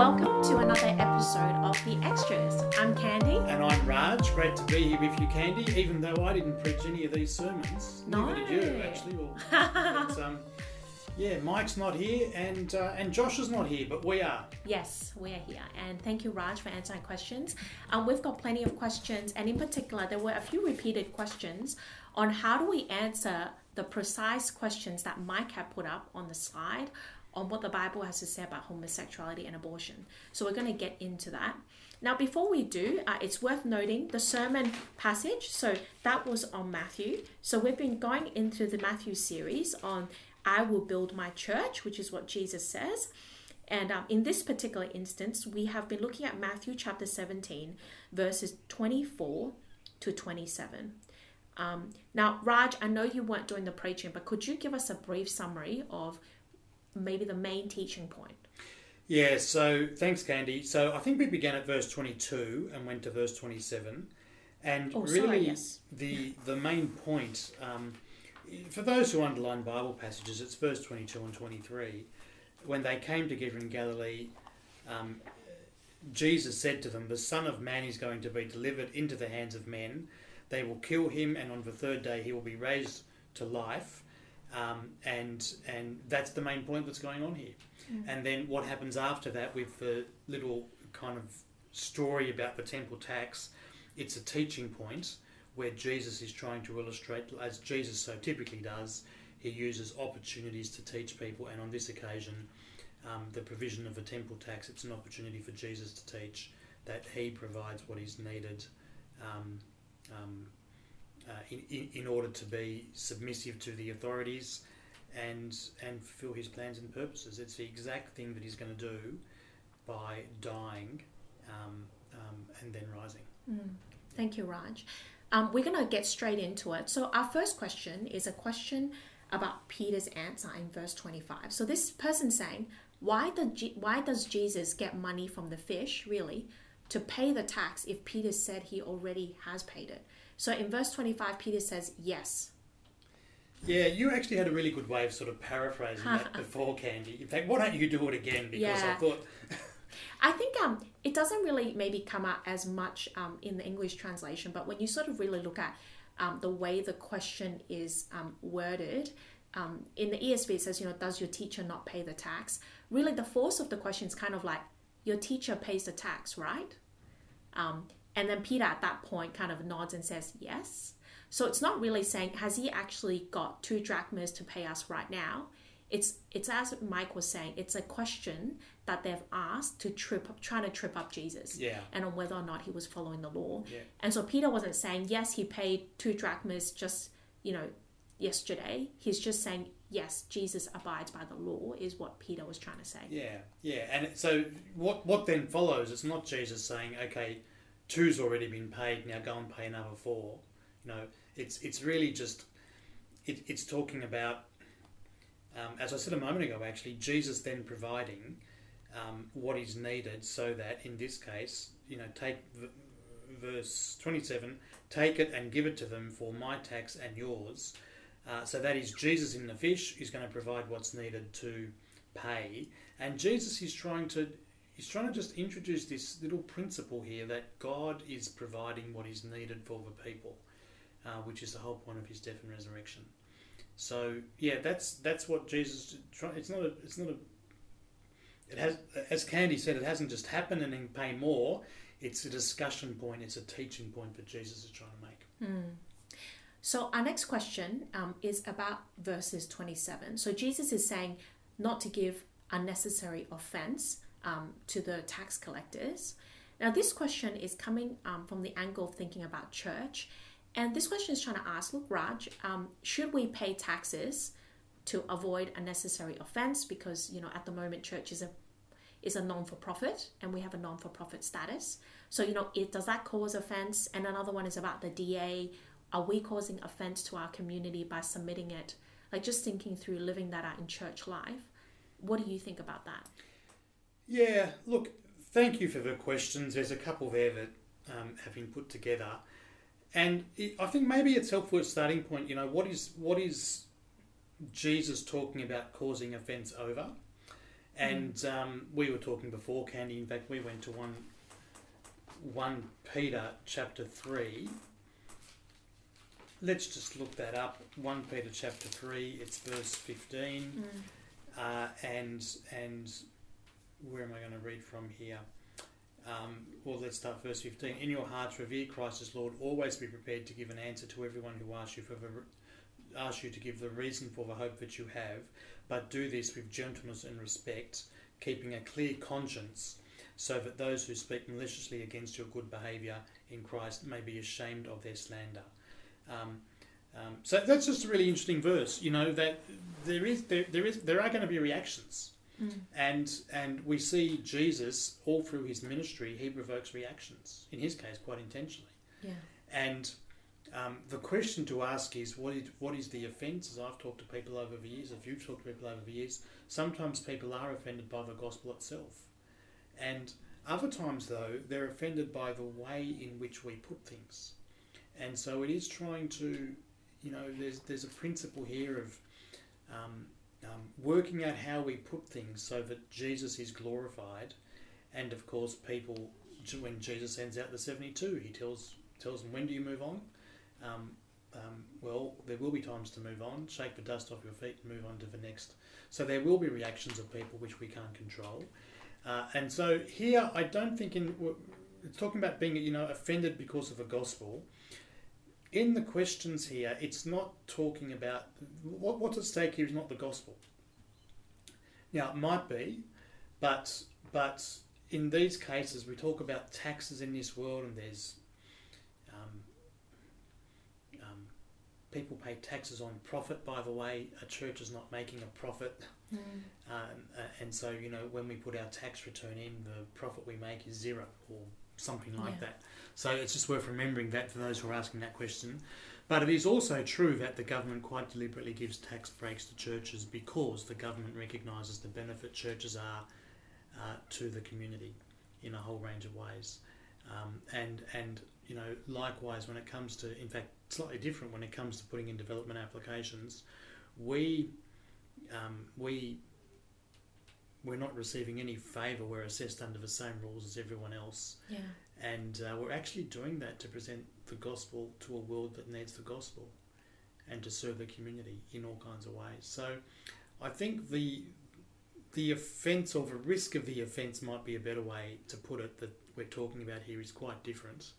Welcome to another episode of The Extras. I'm Candy. And I'm Raj. Great to be here with you, Candy. Even though I didn't preach any of these sermons, No. neither did you, actually. But, um, yeah, Mike's not here, and uh, and Josh is not here, but we are. Yes, we are here. And thank you, Raj, for answering questions. Um, we've got plenty of questions, and in particular, there were a few repeated questions on how do we answer the precise questions that Mike had put up on the slide on what the Bible has to say about homosexuality and abortion. So we're going to get into that. Now, before we do, uh, it's worth noting the sermon passage. So that was on Matthew. So we've been going into the Matthew series on I will build my church, which is what Jesus says. And um, in this particular instance, we have been looking at Matthew chapter 17, verses 24 to 27. Um, now, Raj, I know you weren't doing the preaching, but could you give us a brief summary of maybe the main teaching point? Yeah, so thanks, Candy. So I think we began at verse 22 and went to verse 27. And Oh, really, sorry, yes. the, the main point, um, for those who underline Bible passages, it's verse 22 and 23. When they came together in Galilee, um, Jesus said to them, The Son of Man is going to be delivered into the hands of men. They will kill him, and on the third day he will be raised to life. Um, and and that's the main point that's going on here. And then what happens after that with the little kind of story about the temple tax, it's a teaching point where Jesus is trying to illustrate, as Jesus so typically does, he uses opportunities to teach people, and on this occasion, um, the provision of a temple tax, it's an opportunity for Jesus to teach that he provides what is needed um, um, uh, in, in, in order to be submissive to the authorities and and fulfill his plans and purposes. It's the exact thing that he's going to do by dying um, um, and then rising. Thank you, Raj. Um, we're going to get straight into it. So, our first question is a question about Peter's answer in verse 25. So, this person saying, why, Je- why does Jesus get money from the fish, really, to pay the tax if Peter said he already has paid it? So, in verse 25, Peter says, yes. Yeah, you actually had a really good way of sort of paraphrasing that before, Candy. In fact, why don't you do it again? Because I Yeah. thought, I think um, it doesn't really maybe come out as much um, in the English translation, but when you sort of really look at um, the way the question is um, worded, um, in the ESV it says, you know, does your teacher not pay the tax? Really, the force of the question is kind of like, your teacher pays the tax, right? And then Peter at that point kind of nods and says, yes. So it's not really saying, has he actually got two drachmas to pay us right now? It's it's as Mike was saying, it's a question that they've asked to trip up, trying to trip up Jesus, Yeah. and on whether or not he was following the law. Yeah. And so Peter wasn't saying yes, he paid two drachmas just you know yesterday. He's just saying yes, Jesus abides by the law, is what Peter was trying to say. yeah, yeah. And so what, what then follows? It's not Jesus saying, okay, two's already been paid, now go and pay another four. You know, it's, it's really just, it, it's talking about, um, as I said a moment ago, actually, Jesus then providing um, what is needed so that in this case, you know, take v- verse 27 take it and give it to them for my tax and yours. Uh, so that is Jesus in the fish is going to provide what's needed to pay, and Jesus is trying to he's trying to just introduce this little principle here that God is providing what is needed for the people, uh, which is the whole point of his death and resurrection. So yeah, that's that's what Jesus. It's not a it's not a it has, as Candy said, it hasn't just happened and then pay more. It's a discussion point. It's a teaching point that Jesus is trying to make. So our next question um, is about verses 27. So Jesus is saying not to give unnecessary offense um, to the tax collectors. Now this question is coming um, from the angle of thinking about church, and this question is trying to ask, look, Raj, um, should we pay taxes to avoid unnecessary offense? Because you know at the moment church is a is a non-for-profit and we have a non-for-profit status. So you know it does that cause offense? And another one is about the DA are we causing offense to our community by submitting it? Like just thinking through living that out in church life. What do you think about that Yeah, look, thank you for the questions. There's a couple there that um, have been put together, and it, I think maybe it's helpful at starting point. You know, what is what is Jesus talking about causing offence over? And um, we were talking before, Candy. In fact, we went to one, one Peter chapter three. Let's just look that up. One Peter chapter three. It's verse fifteen. Mm. Uh, and and where am I going to read from here? Um, well, let's start verse 15. In your hearts, revere Christ as Lord. Always be prepared to give an answer to everyone who asks you for the, asks you to give the reason for the hope that you have, but do this with gentleness and respect, keeping a clear conscience, so that those who speak maliciously against your good behaviour in Christ may be ashamed of their slander. Um, um, so that's just a really interesting verse. You know that there is there, there is there are going to be reactions, Mm. and and we see Jesus all through his ministry. He provokes reactions. In his case, quite intentionally. Yeah. And um, the question to ask is what is what is the offence? As I've talked to people over the years, if you've talked to people over the years, sometimes people are offended by the gospel itself, and other times though they're offended by the way in which we put things, and so it is trying to, you know, there's there's a principle here of. Um, um, working out how we put things so that Jesus is glorified, and of course, people when Jesus sends out the seventy-two, he tells tells them when do you move on. Um, um, well, there will be times to move on, shake the dust off your feet, and move on to the next. So there will be reactions of people which we can't control, uh, and so here I don't think in it's talking about being you know offended because of the gospel. In the questions here, it's not talking about what, what's at stake here is not the gospel. Now it might be, but but in these cases we talk about taxes in this world, and there's um, um, people pay taxes on profit. By the way, a church is not making a profit, Mm. um, uh, and so you know when we put our tax return in, the profit we make is zero or something like Yeah. that. So it's just worth remembering that for those who are asking that question. But it is also true that the government quite deliberately gives tax breaks to churches because the government recognises the benefit churches are uh, to the community in a whole range of ways. Um, and and you know likewise when it comes to in fact slightly different when it comes to putting in development applications, we um, we we're not receiving any favour. We're assessed under the same rules as everyone else, Yeah. and uh, we're actually doing that to present the gospel to a world that needs the gospel, and to serve the community in all kinds of ways. So, I think the the offence or the risk of the offence might be a better way to put it that we're talking about here is quite different.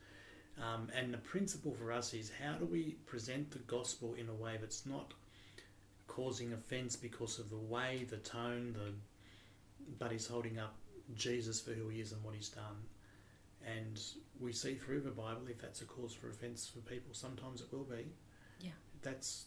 Um, and the principle for us is how do we present the gospel in a way that's not causing offence because of the way, the tone, the but he's holding up Jesus for who he is and what he's done. And we see through the Bible if that's a cause for offence for people, sometimes it will be. Yeah. That's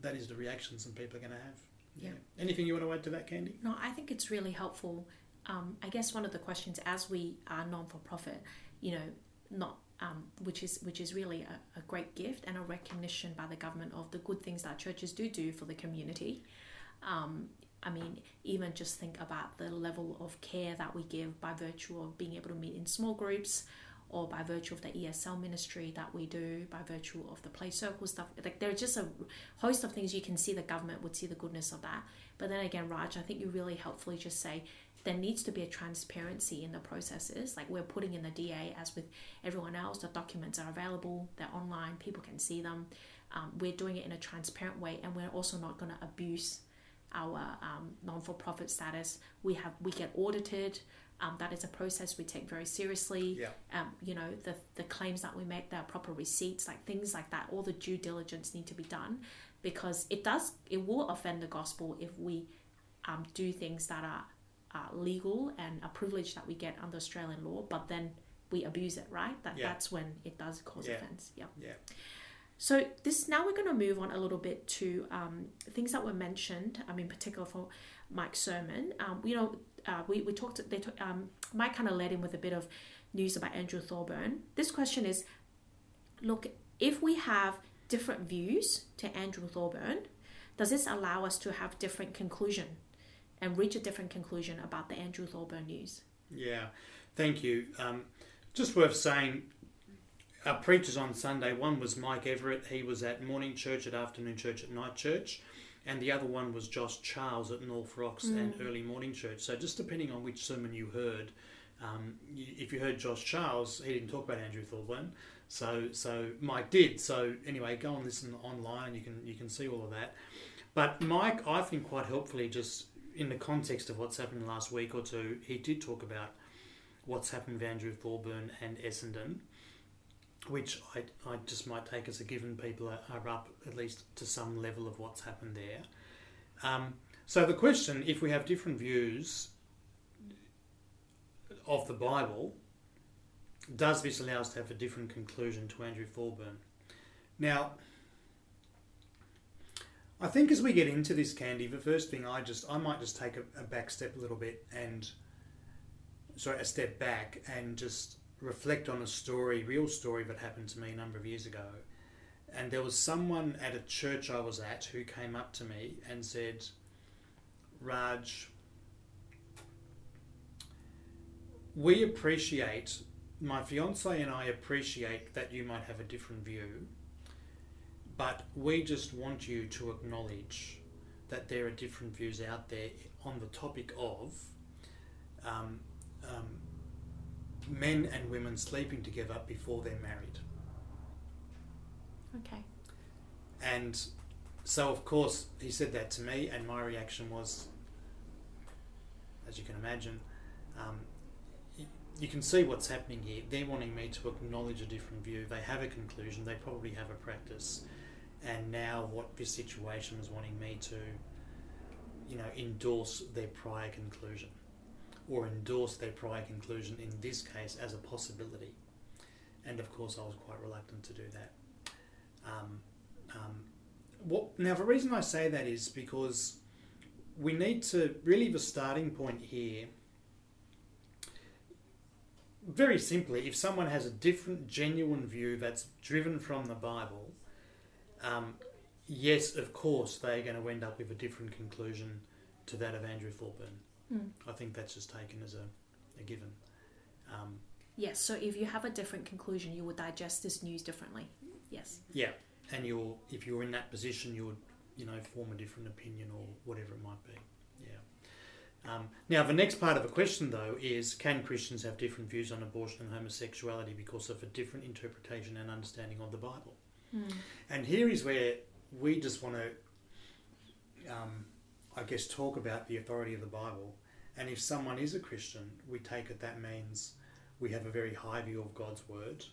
that is the reaction some people are going to have. Yeah. Anything you want to add to that, Candy? No, I think it's really helpful. Um, I guess one of the questions, as we are non for profit, you know, not um, which is which is really a, a great gift and a recognition by the government of the good things that churches do do for the community. Um, I mean, even just think about the level of care that we give by virtue of being able to meet in small groups, or by virtue of the ESL ministry that we do, by virtue of the play circle stuff. Like there are just a host of things you can see the government would see the goodness of that. But then again, Raj, I think you really helpfully just say there needs to be a transparency in the processes. Like we're putting in the DA as with everyone else, the documents are available, they're online, people can see them. Um, we're doing it in a transparent way, and we're also not going to abuse our um, non-for-profit status. We have we get audited. Um, that is a process we take very seriously. Yeah. Um, you know the the claims that we make, there are proper receipts, like things like that. All the due diligence need to be done because it does it will offend the gospel if we um, do things that are uh, legal and a privilege that we get under Australian law, but then we abuse it, right? That Yeah. that's when it does cause Yeah. offense. Yeah. Yeah. So this now we're going to move on a little bit to um, things that were mentioned. I mean, particular for Mike's sermon. Um, you know, uh, we we talked. They talk, um, Mike kind of led in with a bit of news about Andrew Thorburn. This question is, look, if we have different views to Andrew Thorburn, does this allow us to have different conclusion and reach a different conclusion about the Andrew Thorburn news? Yeah, thank you. Um, just worth saying, our preachers on Sunday, one was Mike Everett. He was at morning church, at afternoon church, at night church. and the other one was Josh Charles at North Rocks and Early Morning Church. So just depending on which sermon you heard, um, if you heard Josh Charles, he didn't talk about Andrew Thorburn. So so Mike did. So anyway, go and listen online. You can you can see all of that. But Mike, I think quite helpfully, just in the context of what's happened in the last week or two, he did talk about what's happened with Andrew Thorburn and Essendon, which I, I just might take as a given people are, are up at least to some level of what's happened there. Um, so the question, if we have different views of the Bible, does this allow us to have a different conclusion to Andrew Thorburn? Now, I think as we get into this, Candy, the first thing I just I might just take a, a back step a little bit and sorry, a step back and just reflect on a story, real story that happened to me a number of years ago. And there was someone at a church I was at who came up to me and said, Raj, we appreciate, my fiance and I appreciate that you might have a different view, but we just want you to acknowledge that there are different views out there on the topic of um, um, men and women sleeping together before they're married. Okay. And so, of course, he said that to me, and my reaction was, as you can imagine, um, y- you can see what's happening here. They're wanting me to acknowledge a different view. They have a conclusion, they probably have a practice, and now what this situation is wanting me to, you know, endorse their prior conclusion, or endorse their prior conclusion in this case as a possibility. And of course, I was quite reluctant to do that. Um, um, what, now, the reason I say that is because we need to really the starting point here. Very simply, if someone has a different, genuine view that's driven from the Bible, um, yes, of course, they're going to end up with a different conclusion to that of Andrew Thorburn. Mm. I think that's just taken as a, a given. Um, Yes. So if you have a different conclusion, you will digest this news differently. Yes. Yeah, and you'll if you're in that position, you would you know form a different opinion or whatever it might be. Yeah. Um, now the next part of the question though is can Christians have different views on abortion and homosexuality because of a different interpretation and understanding of the Bible? Mm. And here is where we just want to, um, I guess, talk about the authority of the Bible. And if someone is a Christian, we take it that means we have a very high view of God's word.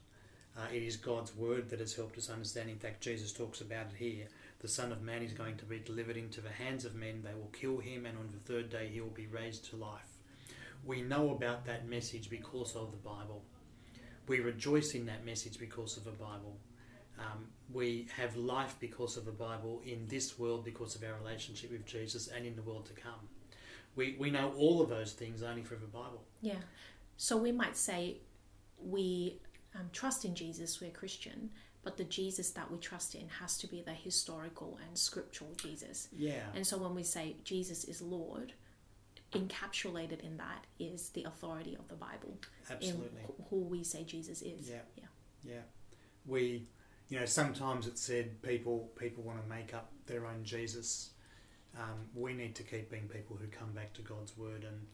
Uh, it is God's word that has helped us understand. In fact, Jesus talks about it here. The Son of Man is going to be delivered into the hands of men. They will kill him, and on the third day he will be raised to life. We know about that message because of the Bible. We rejoice in that message because of the Bible. Um, we have life because of the Bible in this world because of our relationship with Jesus and in the world to come. We, we know all of those things only through the Bible. Yeah. So we might say we um, trust in Jesus, we're Christian, but the Jesus that we trust in has to be the historical and scriptural Jesus. Yeah. And so when we say Jesus is Lord, encapsulated in that is the authority of the Bible Absolutely. in who we say Jesus is. Yeah. Yeah. Yeah. We, you know, sometimes it's said people people want to make up their own Jesus. Um, we need to keep being people who come back to God's word and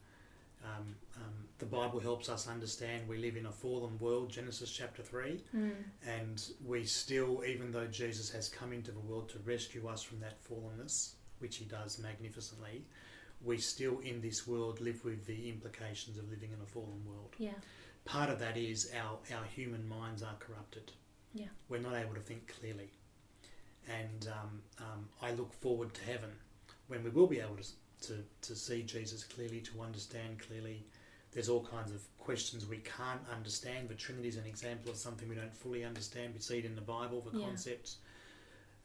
um, um, the Bible helps us understand we live in a fallen world, Genesis chapter 3, Mm. and we still, even though Jesus has come into the world to rescue us from that fallenness, which he does magnificently, we still in this world live with the implications of living in a fallen world. Yeah. Part of that is our, our human minds are corrupted. Yeah. We're not able to think clearly. And um, um, I look forward to heaven when we will be able to, to, to see Jesus clearly, to understand clearly. There's all kinds of questions we can't understand. The Trinity is an example of something we don't fully understand. We see it in the Bible, the Yeah. concepts.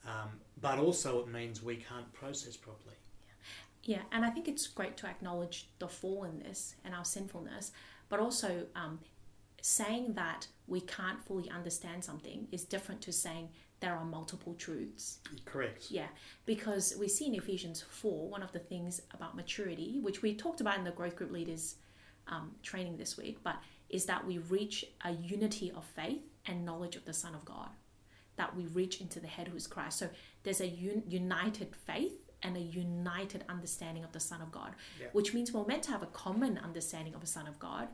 Um, but also, it means we can't process properly. Yeah, and I think it's great to acknowledge the fallenness and our sinfulness, but also um, saying that we can't fully understand something is different to saying there are multiple truths. Correct. Yeah, because we see in Ephesians 4, one of the things about maturity, which we talked about in the growth group leaders um, training this week, but is that we reach a unity of faith and knowledge of the Son of God, that we reach into the head who is Christ. So there's a un- united faith and a united understanding of the Son of God, Yeah. which means we're meant to have a common understanding of the Son of God,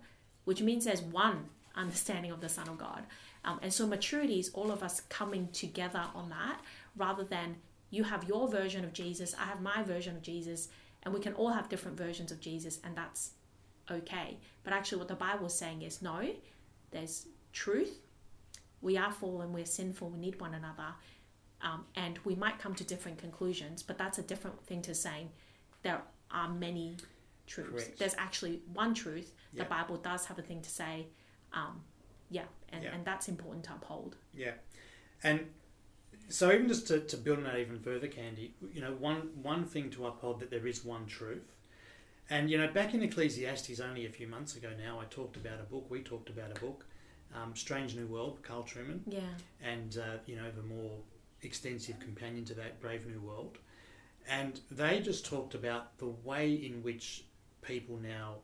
which means there's one understanding of the Son of God. Um, and so maturity is all of us coming together on that rather than you have your version of Jesus, I have my version of Jesus, and we can all have different versions of Jesus, and that's okay. But actually, what the Bible is saying is no, there's truth. We are fallen, we're sinful, we need one another, um, and we might come to different conclusions, but that's a different thing to saying there are many truths. Correct. There's actually one truth. Yeah. The Bible does have a thing to say. Um, yeah, and, Yeah. and that's important to uphold. Yeah, and so even just to, to build on that even further, Candy, you know, one one thing to uphold that there is one truth, and you know, back in Ecclesiastes only a few months ago now, I talked about a book. We talked about a book, um, Strange New World, Carl Trueman, Yeah, and uh, you know the more extensive companion to that, Brave New World, and they just talked about the way in which people now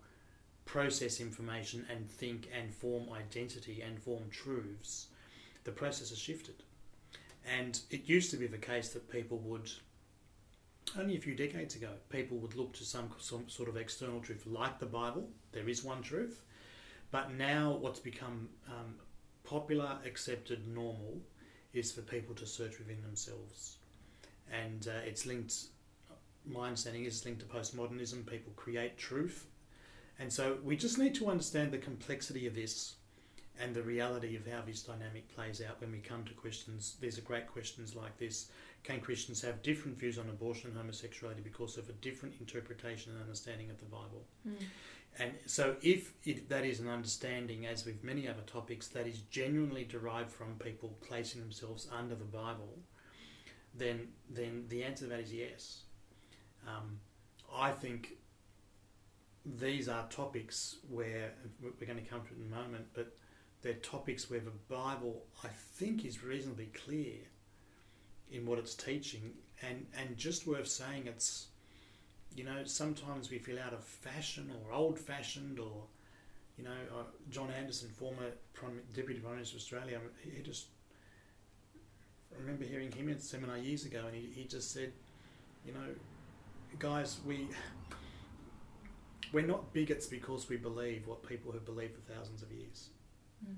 process information and think and form identity and form truths. The process has shifted, and it used to be the case that people would. Only a few decades ago, people would look to some, some sort of external truth like the Bible. There is one truth. But now, what's become um, popular, accepted, normal is for people to search within themselves. And uh, it's linked, my understanding is linked to postmodernism. People create truth. And so we just need to understand the complexity of this and the reality of how this dynamic plays out when we come to questions. These are great questions like this. Can Christians have different views on abortion and homosexuality because of a different interpretation and understanding of the Bible? And so, if it, that is an understanding, as with many other topics, that is genuinely derived from people placing themselves under the Bible, then then the answer to that is yes. Um, I think these are topics where we're going to come to it in a moment, but they're topics where the Bible, I think, is reasonably clear in what it's teaching, and and just worth saying it's you know, sometimes we feel out of fashion or old fashioned or, you know, uh, John Anderson, former Prime, Deputy Prime Minister of Australia, he just, I remember hearing him in a seminar years ago and he, he just said, you know, guys, we, we're not bigots because we believe what people have believed for thousands of years. Mm.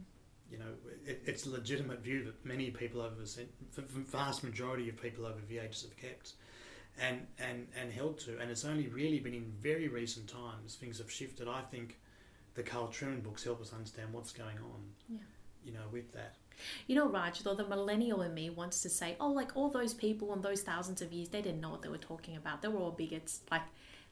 You know, it, it's a legitimate view that many people over the, the vast majority of people over the ages have kept and, and, and held to. And it's only really been in very recent times things have shifted. I think the Carl Trueman books help us understand what's going on. Yeah. You know, with that. You know, Raj, though the millennial in me wants to say, oh, like all those people in those thousands of years, they didn't know what they were talking about. They were all bigots. Like,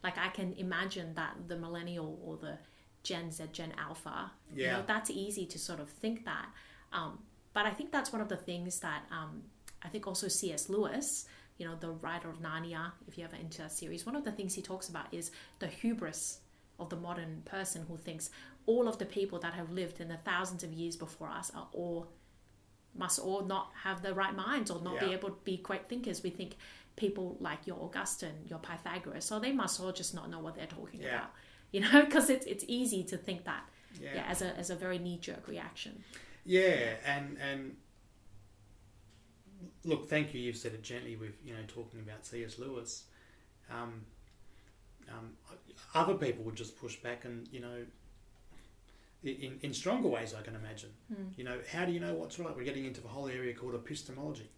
like I can imagine that the millennial or the Gen Z, Gen Alpha, you Yeah. know, that's easy to sort of think that. Um, but I think that's one of the things that um, I think also C.S. Lewis, you know, the writer of Narnia, if you ever into that series, one of the things he talks about is the hubris of the modern person who thinks all of the people that have lived in the thousands of years before us are all must all not have the right minds or not be able to be great thinkers. We think people like your Augustine, your Pythagoras, so they must all just not know what they're talking Yeah. about. You know, because it's it's easy to think that. Yeah. Yeah, as a as a very knee jerk reaction. Yeah, and and look, thank you. You've said it gently with you know talking about C.S. Lewis. Um, um, other people would just push back, and you know, in in stronger ways, I can imagine. Hmm. You know, how do you know what's right? We're getting into the whole area called epistemology.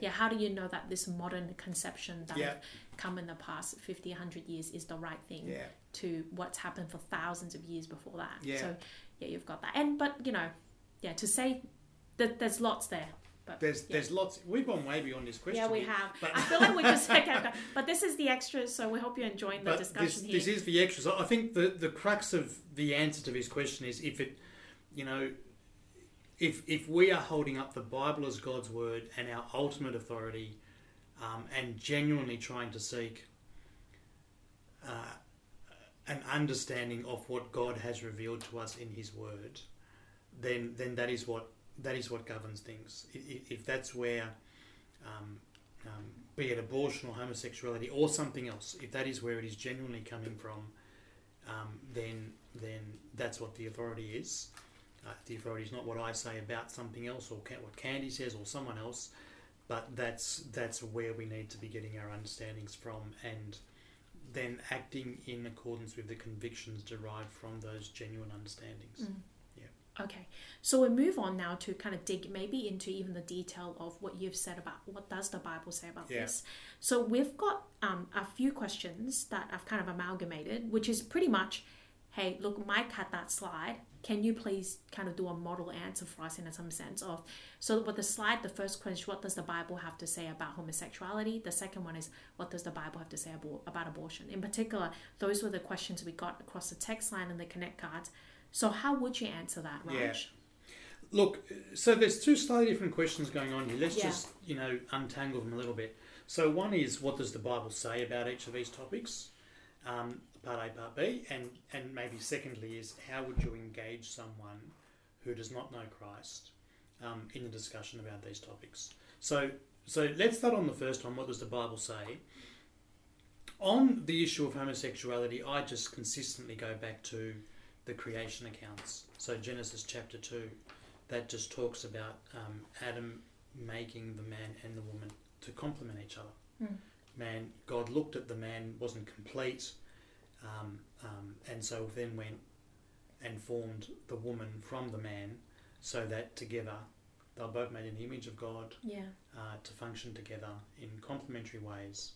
Yeah, how do you know that this modern conception that Yeah. come in the past 50, 100 years is the right thing yeah, to what's happened for thousands of years before that? Yeah. So, yeah, you've got that. And, but, you know, yeah, to say that there's lots there. But, there's yeah. there's lots. We've gone way beyond this question. Yeah, we here, have. but- I feel like we just but this is the extras, so we hope you're enjoying the discussion this, here. this is the extras. I think the, the crux of the answer to this question is if it, you know, if if we are holding up the Bible as God's word and our ultimate authority, um, and genuinely trying to seek uh, an understanding of what God has revealed to us in His Word, then then that is what that is what governs things. I- i- If that's where um, um, be it abortion or homosexuality or something else, if that is where it is genuinely coming from, um, then then that's what the authority is. The authority is not what I say about something else or what Candy says or someone else. but that's that's where we need to be getting our understandings from, and then acting in accordance with the convictions derived from those genuine understandings. Mm. Yeah. Okay, so we move on now to kind of dig maybe into even the detail of what you've said about what does the Bible say about Yeah. this. So we've got um, a few questions that I've kind of amalgamated, which is pretty much, hey, look, Mike had that slide. Can you please kind of do a model answer for us in some sense of so with the slide, the first question, what does the Bible have to say about homosexuality? The second one is what does the Bible have to say about, about abortion? In particular, those were the questions we got across the text line and the connect cards. So how would you answer that, Raj? Yeah. Look, so there's two slightly different questions going on here. Let's Yeah. just, you know, untangle them a little bit. So one is what does the Bible say about each of these topics? Um, part A, part B, and and maybe secondly is how would you engage someone who does not know Christ um, in the discussion about these topics? So so let's start on the first one. What does the Bible say? On the issue of homosexuality, I just consistently go back to the creation accounts. So Genesis chapter two, that just talks about um, Adam making the man and the woman to complement each other. Mm. Man, God looked at the man wasn't complete, um, um, and so then went and formed the woman from the man, so that together they're both made in the image of God Yeah. uh, to function together in complementary ways,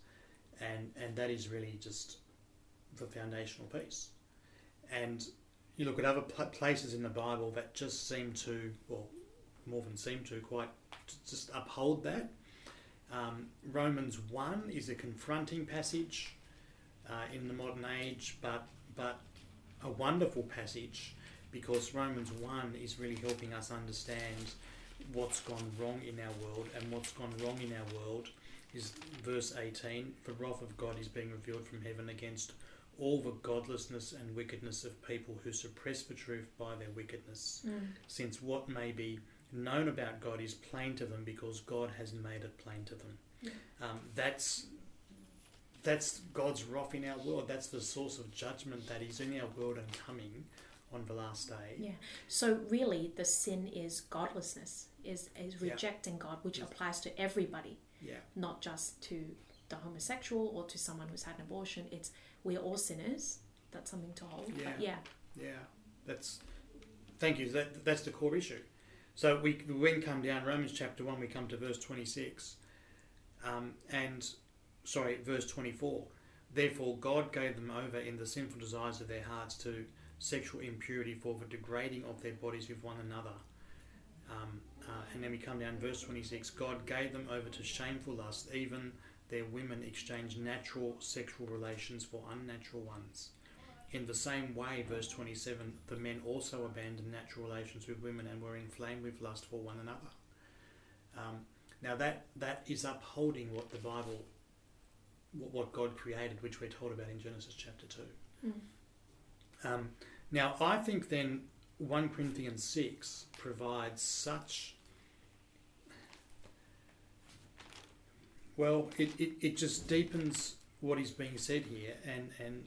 and and that is really just the foundational piece. And you look at other pl- places in the Bible that just seem to, well, more than seem to, quite t- just uphold that. Um, Romans one is a confronting passage uh, in the modern age, but but a wonderful passage because Romans one is really helping us understand what's gone wrong in our world, and what's gone wrong in our world is verse 18 The wrath of God is being revealed from heaven against all the godlessness and wickedness of people who suppress the truth by their wickedness, Mm. since what may be known about God is plain to them because God has made it plain to them. Um, that's that's God's wrath in our world. That's the source of judgment that is in our world and coming on the last day. Yeah. So really, the sin is godlessness, is is Yeah. rejecting God, which Yeah. applies to everybody, Yeah. not just to the homosexual or to someone who's had an abortion. It's we're all sinners. That's something to hold. Yeah. Yeah. Yeah, that's. Thank you. That that's the core issue. So we then come down Romans chapter one. We come to verse twenty six, um, and sorry, verse twenty four. Therefore, God gave them over in the sinful desires of their hearts to sexual impurity for the degrading of their bodies with one another. Um, uh, and then we come down verse 26 God gave them over to shameful lust, even their women exchanged natural sexual relations for unnatural ones. In the same way, verse 27, the men also abandoned natural relations with women and were inflamed with lust for one another. Um, now, that, that is upholding what the Bible, what, what God created, which we're told about in Genesis chapter 2. Mm. Um, now, I think then 1 Corinthians 6 provides such. Well, it, it, it just deepens what is being said here, and, and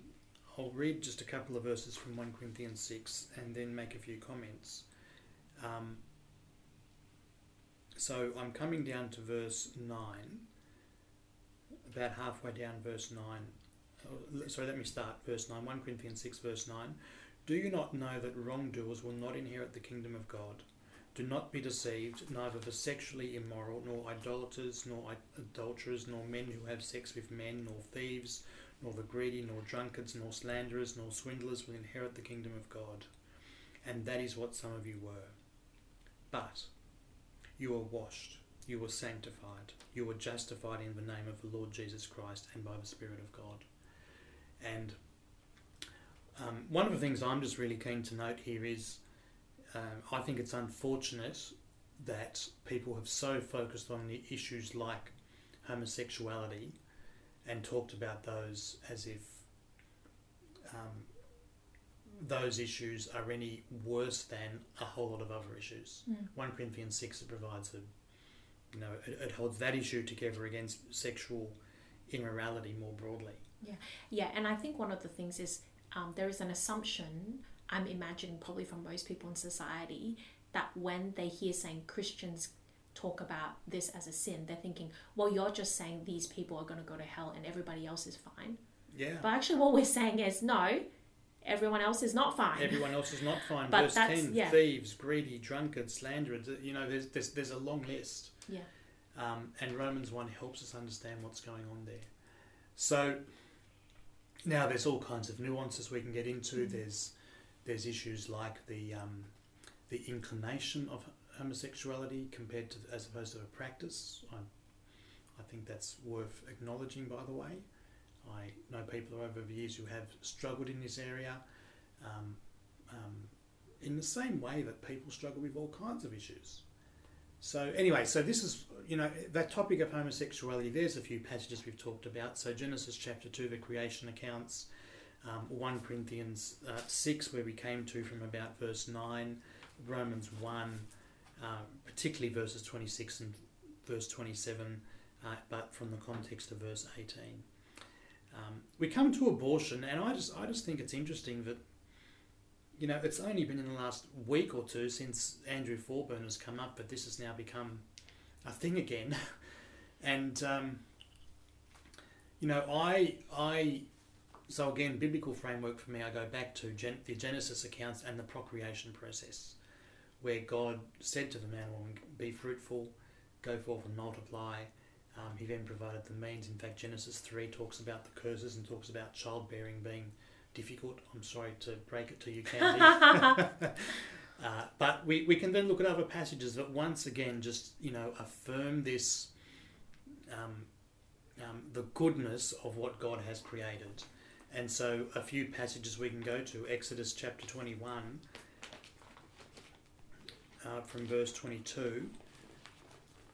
I'll read just a couple of verses from 1 Corinthians 6 and then make a few comments. Um, so I'm coming down to verse 9, about halfway down verse 9. Oh, Sorry, let me start. Verse 9, 1 Corinthians 6, verse 9. Do you not know that wrongdoers will not inherit the kingdom of God? Do not be deceived, neither the sexually immoral, nor idolaters, nor adulterers, nor men who have sex with men, nor thieves, nor the greedy, nor drunkards, nor slanderers, nor swindlers will inherit the kingdom of God. And that is what some of you were. But you are washed, you were sanctified, you were justified in the name of the Lord Jesus Christ and by the Spirit of God. And um, one of the things I'm just really keen to note here is um, I think it's unfortunate that people have so focused on the issues like homosexuality and talked about those as if um, those issues are any worse than a whole lot of other issues. Mm. 1 Corinthians 6 it provides a you know it, it holds that issue together against sexual immorality more broadly. Yeah, yeah, and I think one of the things is um, there is an assumption, I'm imagining probably from most people in society, that when they hear saying Christians talk about this as a sin. They're thinking, well, you're just saying these people are going to go to hell and everybody else is fine. Yeah. But actually, what we're saying is no, everyone else is not fine. Everyone else is not fine. But Verse that's- 10 yeah. thieves, greedy, drunkards, slanderers. You know, there's, there's, there's a long list. Yeah. Um, and Romans 1 helps us understand what's going on there. So now there's all kinds of nuances we can get into. Mhm. There's there's issues like the um, the inclination of homosexuality compared to as opposed to a practice. I, I think that's worth acknowledging. By the way, I know people over the years who have struggled in this area. Um, um, in the same way that people struggle with all kinds of issues. So anyway, so this is you know that topic of homosexuality. There's a few passages we've talked about. So Genesis chapter two, the creation accounts. Um, 1 Corinthians uh, 6, where we came to from about verse 9, Romans 1, uh, particularly verses 26 and verse 27, uh, but from the context of verse 18. Um, we come to abortion, and I just, I just think it's interesting that, you know, it's only been in the last week or two since Andrew Thorburn has come up, but this has now become a thing again. and, um, you know, I, I, so again, biblical framework for me, I go back to gen- the Genesis accounts and the procreation process, where God said to the man and woman, "Be fruitful, go forth and multiply." Um, he then provided the means. In fact, Genesis three talks about the curses and talks about childbearing being difficult. I'm sorry to break it to you, Candy. uh, but we, we can then look at other passages that once again just you know affirm this um, um, the goodness of what God has created. And so, a few passages we can go to Exodus chapter 21, uh, from verse 22.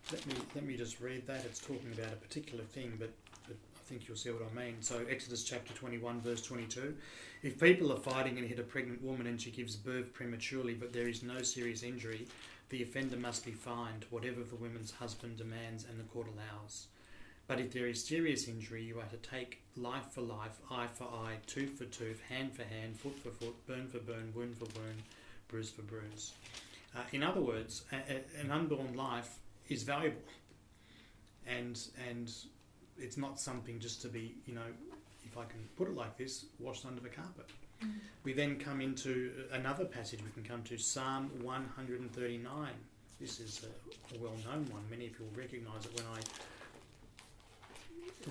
Let me, let me just read that. It's talking about a particular thing, but, but I think you'll see what I mean. So, Exodus chapter 21, verse 22. If people are fighting and hit a pregnant woman and she gives birth prematurely, but there is no serious injury, the offender must be fined, whatever the woman's husband demands and the court allows. But if there is serious injury, you are to take life for life, eye for eye, tooth for tooth, hand for hand, foot for foot, burn for burn, wound for wound, bruise for bruise. Uh, in other words, a, a, an unborn life is valuable, and and it's not something just to be, you know, if I can put it like this, washed under the carpet. We then come into another passage we can come to, Psalm 139. This is a, a well known one. Many of you will recognise it when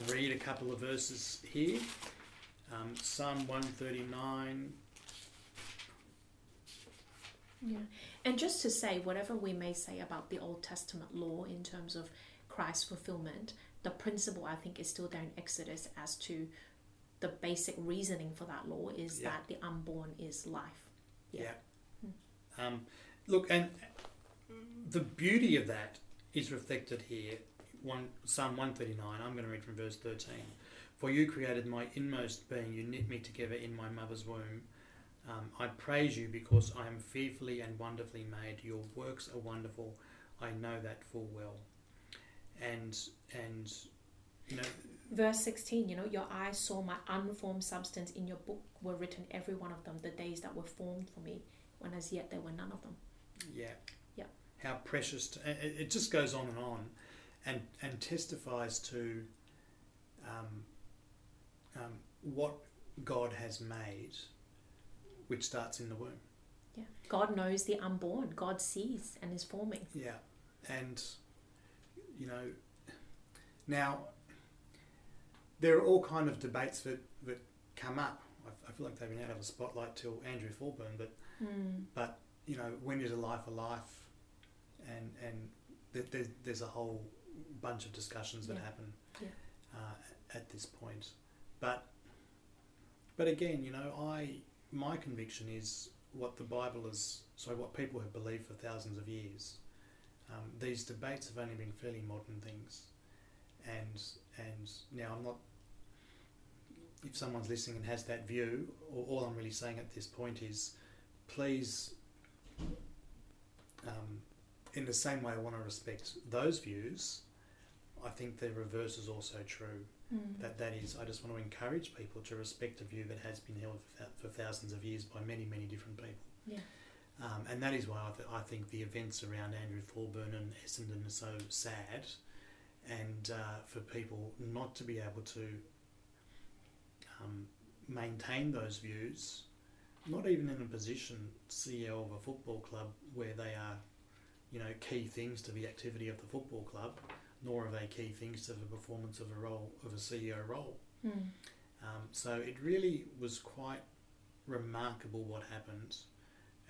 I read a couple of verses here. Um, Psalm 139. Yeah. And just to say, whatever we may say about the Old Testament law in terms of Christ's fulfillment, the principle I think is still there in Exodus as to the basic reasoning for that law is Yeah. that the unborn is life. Yeah. Um, look, and the beauty of that is reflected here. One Psalm 139. I'm going to read from verse 13. For you created my inmost being. You knit me together in my mother's womb. Um, I praise you because I am fearfully and wonderfully made. Your works are wonderful. I know that full well. And and you know Verse 16, you know, your eyes saw my unformed substance. In your book were written, every one of them, the days that were formed for me, when as yet there were none of them. Yeah. Yeah. How precious. To, it, it just goes on and on, and and testifies to um, um, what God has made, which starts in the womb. Yeah. God knows the unborn. God sees and is forming. Yeah, and you know, now there are all kind of debates that that come up. I, I feel like they've been out of the spotlight till Andrew Thorburn, but Mm. but you know when is a life a life and and th- there's, there's a whole bunch of discussions that Yeah. happen Yeah. uh, at this point but but again you know I my conviction is what the Bible is so what people have believed for thousands of years. Um, these debates have only been fairly modern things. And and now I'm not if someone's listening and has that view all, all I'm really saying at this point is please, um, in the same way I want to respect those views, I think the reverse is also true. Mm. That that is, I just want to encourage people to respect a view that has been held for, for thousands of years by many, many different people. Yeah. Um, and that is why I, th- I think the events around Andrew Thorburn and Essendon are so sad, and uh, for people not to be able to um, maintain those views, not even in a position, CEO of a football club, where they are, you know, key things to the activity of the football club, nor are they key things to the performance of a role of a CEO role. Mm. Um, so it really was quite remarkable what happened,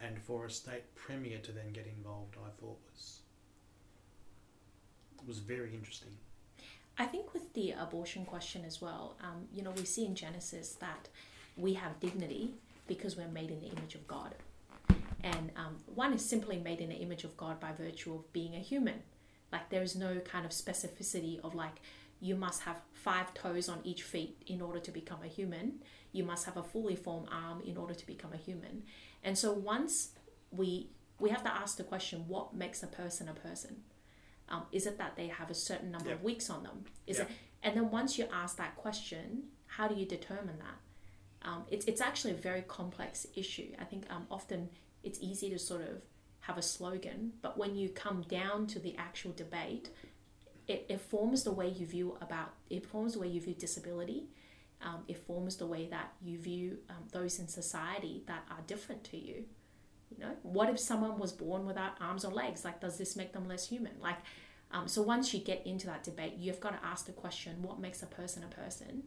and for a state premier to then get involved, I thought was was very interesting. I think with the abortion question as well, um, you know, we see in Genesis that we have dignity because we're made in the image of God. And um, one is simply made in the image of God by virtue of being a human. Like there is no kind of specificity of like you must have five toes on each feet in order to become a human. You must have a fully formed arm in order to become a human. And so once we we have to ask the question, what makes a person a person? Um, is it that they have a certain number Yep. of weeks on them? Is Yep. it? And then once you ask that question, how do you determine that? Um, it's it's actually a very complex issue. I think um, often it's easy to sort of have a slogan, but when you come down to the actual debate, it, it forms the way you view about it forms the way you view disability. Um, it forms the way that you view um, those in society that are different to you. You know, what if someone was born without arms or legs? Like, does this make them less human? Like, um, so once you get into that debate, you've got to ask the question, what makes a person a person?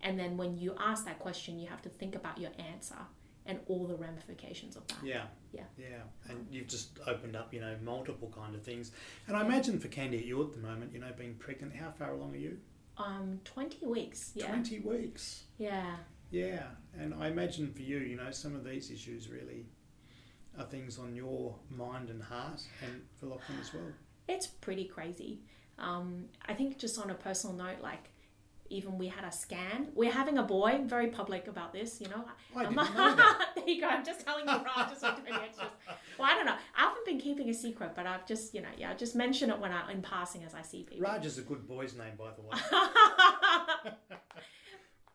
And then when you ask that question, you have to think about your answer and all the ramifications of that. Yeah. Yeah. Yeah. And you've just opened up, you know, multiple kind of things. And I imagine for Candy at you at the moment, you know, being pregnant, how far along are you? Um, 20 weeks. Yeah. 20 weeks. Yeah. Yeah. And I imagine for you, you know, some of these issues really are things on your mind and heart and for Lachlan as well. It's pretty crazy. Um, I think just on a personal note, like even we had a scan. We're having a boy. Very public about this, you know. I Um, didn't know that. there you go. I'm just telling you, Raj. Just be extras. Well, I don't know. I haven't been keeping a secret, but I've just, you know, yeah, just mention it when I in passing as I see people. Raj is a good boy's name, by the way.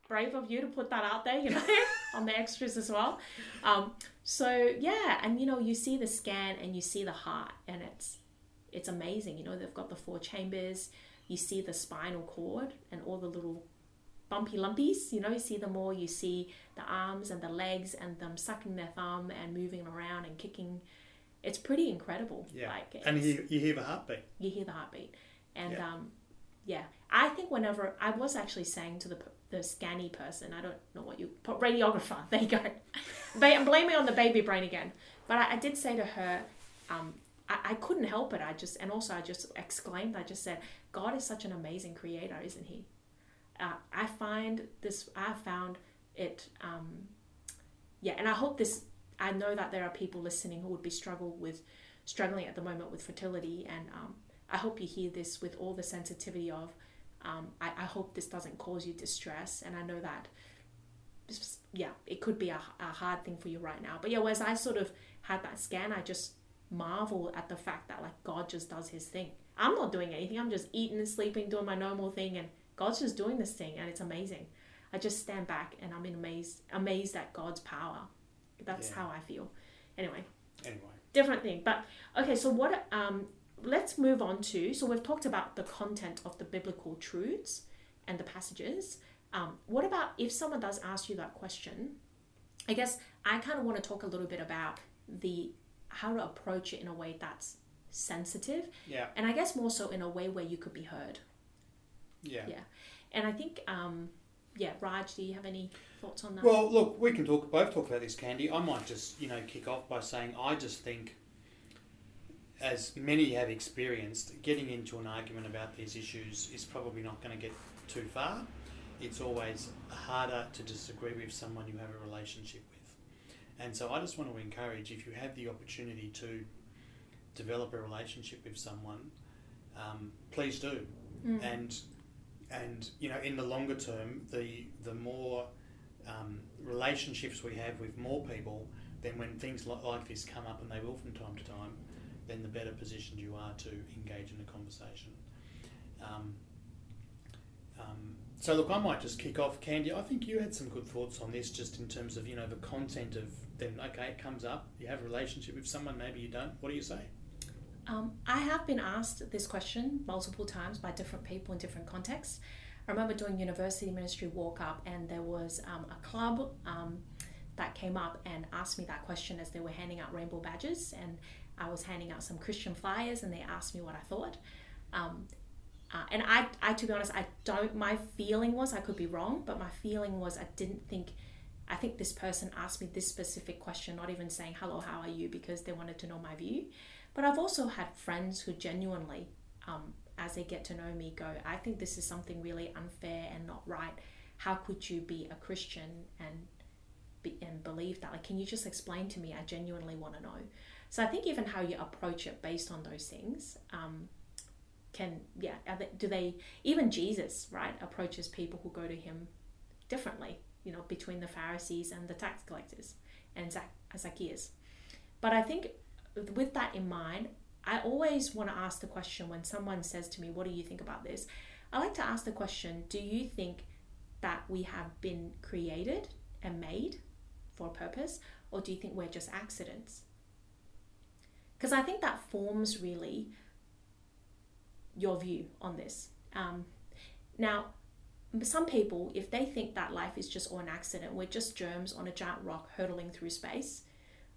brave of you to put that out there, you know, on the extras as well. Um, so yeah, and you know, you see the scan and you see the heart, and it's it's amazing. You know, they've got the four chambers. You see the spinal cord and all the little bumpy lumpies. You know, you see them all. You see the arms and the legs and them sucking their thumb and moving around and kicking. It's pretty incredible. Yeah. Like and you, you hear the heartbeat. you hear the heartbeat and Yeah. um yeah i think whenever i was actually saying to the the scanny person i don't know what you radiographer there you go but i'm blaming on the baby brain again but i, I did say to her um I, I couldn't help it. I just and also i just exclaimed i just said god is such an amazing creator isn't he? Uh, i find this i found it um yeah and i hope this i know that there are people listening who would be struggle with struggling at the moment with fertility and um, i hope you hear this with all the sensitivity of um, I, I hope this doesn't cause you distress and i know that yeah it could be a, a hard thing for you right now. But yeah whereas i sort of had that scan i just marvel at the fact that like god just does his thing i'm not doing anything i'm just eating and sleeping doing my normal thing and god's just doing this thing and it's amazing i just stand back and i'm in amazed amazed at god's power that's Yeah. how i feel anyway Anyway. different thing. But okay, so what? Um, let's move on to. So we've talked about the content of the biblical truths and the passages. Um, what about if someone does ask you that question? I guess I kind of want to talk a little bit about the how to approach it in a way that's sensitive, Yeah. and I guess more so in a way where you could be heard. Yeah. Yeah. And I think, um, yeah, Raj, do you have any thoughts on that? Well, look, we can talk both talk about this, Candy. I might just, you know, kick off by saying I just think, as many have experienced, getting into an argument about these issues is probably not going to get too far. It's always harder to disagree with someone you have a relationship with. And so I just want to encourage if you have the opportunity to develop a relationship with someone, um, please do. Mm. And and you know, in the longer term, the the more um, relationships we have with more people, then when things like, like this come up, and they will from time to time, then the better positioned you are to engage in a conversation. Um, um, so look, I might just kick off, Candy. I think you had some good thoughts on this, just in terms of you know the content of then. Okay, it comes up. You have a relationship with someone, maybe you don't. What do you say? Um, I have been asked this question multiple times by different people in different contexts. I remember doing university ministry walk up, and there was um, a club um, that came up and asked me that question as they were handing out rainbow badges, and I was handing out some Christian flyers, and they asked me what I thought. Uh, and I, I, to be honest, I don't. My feeling was I could be wrong, but my feeling was I didn't think. I think this person asked me this specific question, not even saying hello, how are you, because they wanted to know my view. But I've also had friends who genuinely, um, as they get to know me, go, I think this is something really unfair and not right. How could you be a Christian and be, and believe that? Like, can you just explain to me? I genuinely want to know. So I think even how you approach it based on those things. Um, can yeah they, do they even jesus right approaches people who go to him differently you know between the pharisees and the tax collectors and uh, zacchaeus. But i think with that in mind i always want to ask the question when someone says to me what do you think about this? I like to ask the question do you think that we have been created and made for a purpose or do you think we're just accidents? Because i think that forms really your view on this. Um, now, some people, if they think that life is just all an accident, we're just germs on a giant rock hurtling through space,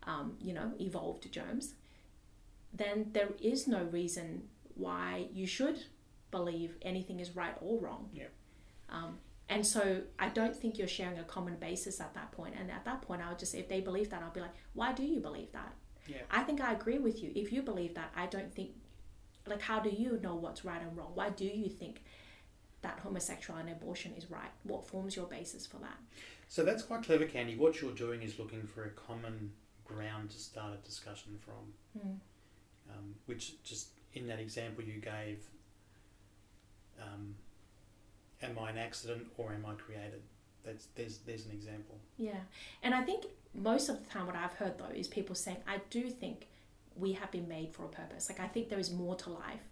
um, you know, evolved germs, then there is no reason why you should believe anything is right or wrong. Yeah. Um, and so I don't think you're sharing a common basis at that point. And at that point, I would just, if they believe that, I'll be like, why do you believe that? Yeah. I think I agree with you. If you believe that, I don't think like how do you know what's right and wrong? Why do you think that homosexuality and abortion is right? What forms your basis for that? So that's quite clever candy. What you're doing is looking for a common ground to start a discussion from. Mm. um, which just in that example you gave um, am i an accident or am i created? That's there's there's an example. Yeah. And i think most of the time what i've heard though is people saying i do think we have been made for a purpose. Like I think there is more to life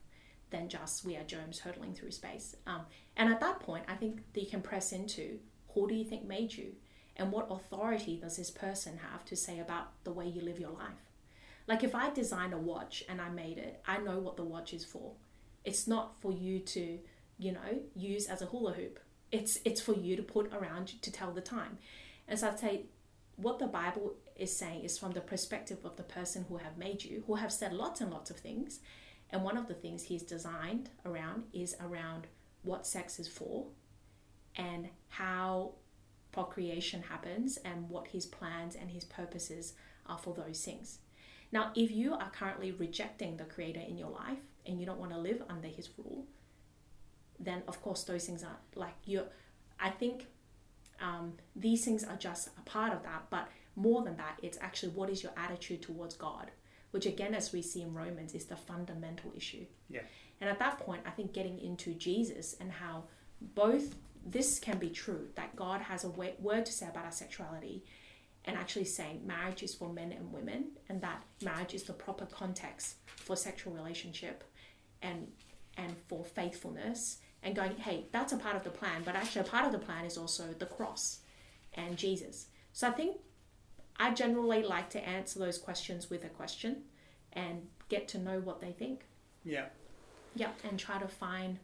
than just we are germs hurtling through space. Um, and at that point, I think you can press into who do you think made you, and what authority does this person have to say about the way you live your life? Like if I designed a watch and I made it, I know what the watch is for. It's not for you to, you know, use as a hula hoop. It's it's for you to put around to tell the time. And so I'd say what the Bible is saying is from the perspective of the person who have made you, who have said lots and lots of things. And one of the things he's designed around is around what sex is for and how procreation happens and what his plans and his purposes are for those things. Now, if you are currently rejecting the creator in your life and you don't want to live under his rule, then of course those things are like you I think um, these things are just a part of that, but more than that, it's actually what is your attitude towards God, which again, as we see in Romans, is the fundamental issue. Yeah. And at that point, I think getting into Jesus and how both this can be true that God has a word to say about our sexuality and actually saying marriage is for men and women and that marriage is the proper context for sexual relationship and and for faithfulness and going, hey, that's a part of the plan, but actually, a part of the plan is also the cross and Jesus. So I think I generally like to answer those questions with a question and get to know what they think. Yeah. Yeah, and try to find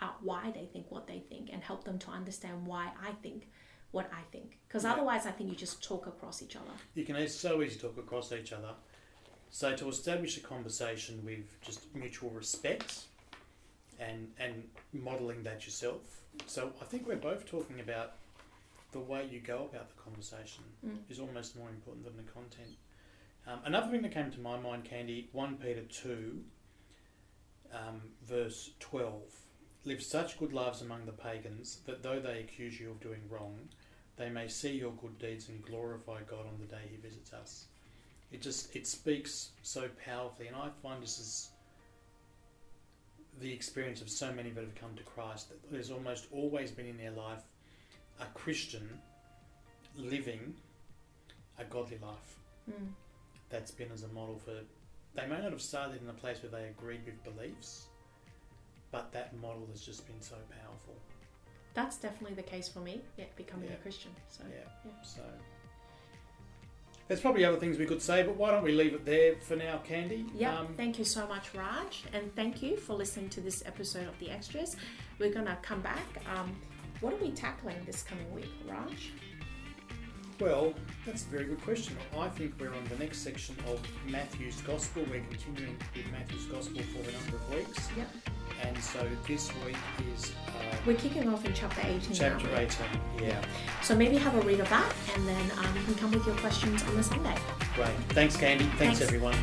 out why they think what they think and help them to understand why I think what I think. Because yeah. otherwise, I think you just talk across each other. You can so easily talk across each other. So to establish a conversation with just mutual respect and and modeling that yourself. So I think we're both talking about the way you go about the conversation mm. is almost more important than the content. Um, another thing that came to my mind, Candy, 1 Peter 2, um, verse 12. Live such good lives among the pagans that though they accuse you of doing wrong, they may see your good deeds and glorify God on the day He visits us. It just it speaks so powerfully, and I find this is the experience of so many that have come to Christ that there's almost always been in their life a Christian living a godly life. Mm. That's been as a model for. They may not have started in a place where they agreed with beliefs, but that model has just been so powerful. that's definitely the case for me. Yeah, becoming Yeah. a Christian. So Yeah. Yeah. So there's probably other things we could say, but why don't we leave it there for now, Candy? Yeah, Um, thank you so much, Raj, and thank you for listening to this episode of the Extras. We're gonna come back. Um, what are we tackling this coming week, Raj? well, that's a very good question. I think we're on the next section of Matthew's Gospel. We're continuing with Matthew's Gospel for a number of weeks. Yep. And so this week is uh, We're kicking off in chapter 18 chapter now. 18. Yeah. So maybe have a read of that, and then um, you can come with your questions on the Sunday. Great. Thanks, Candy. Thanks, Thanks. everyone.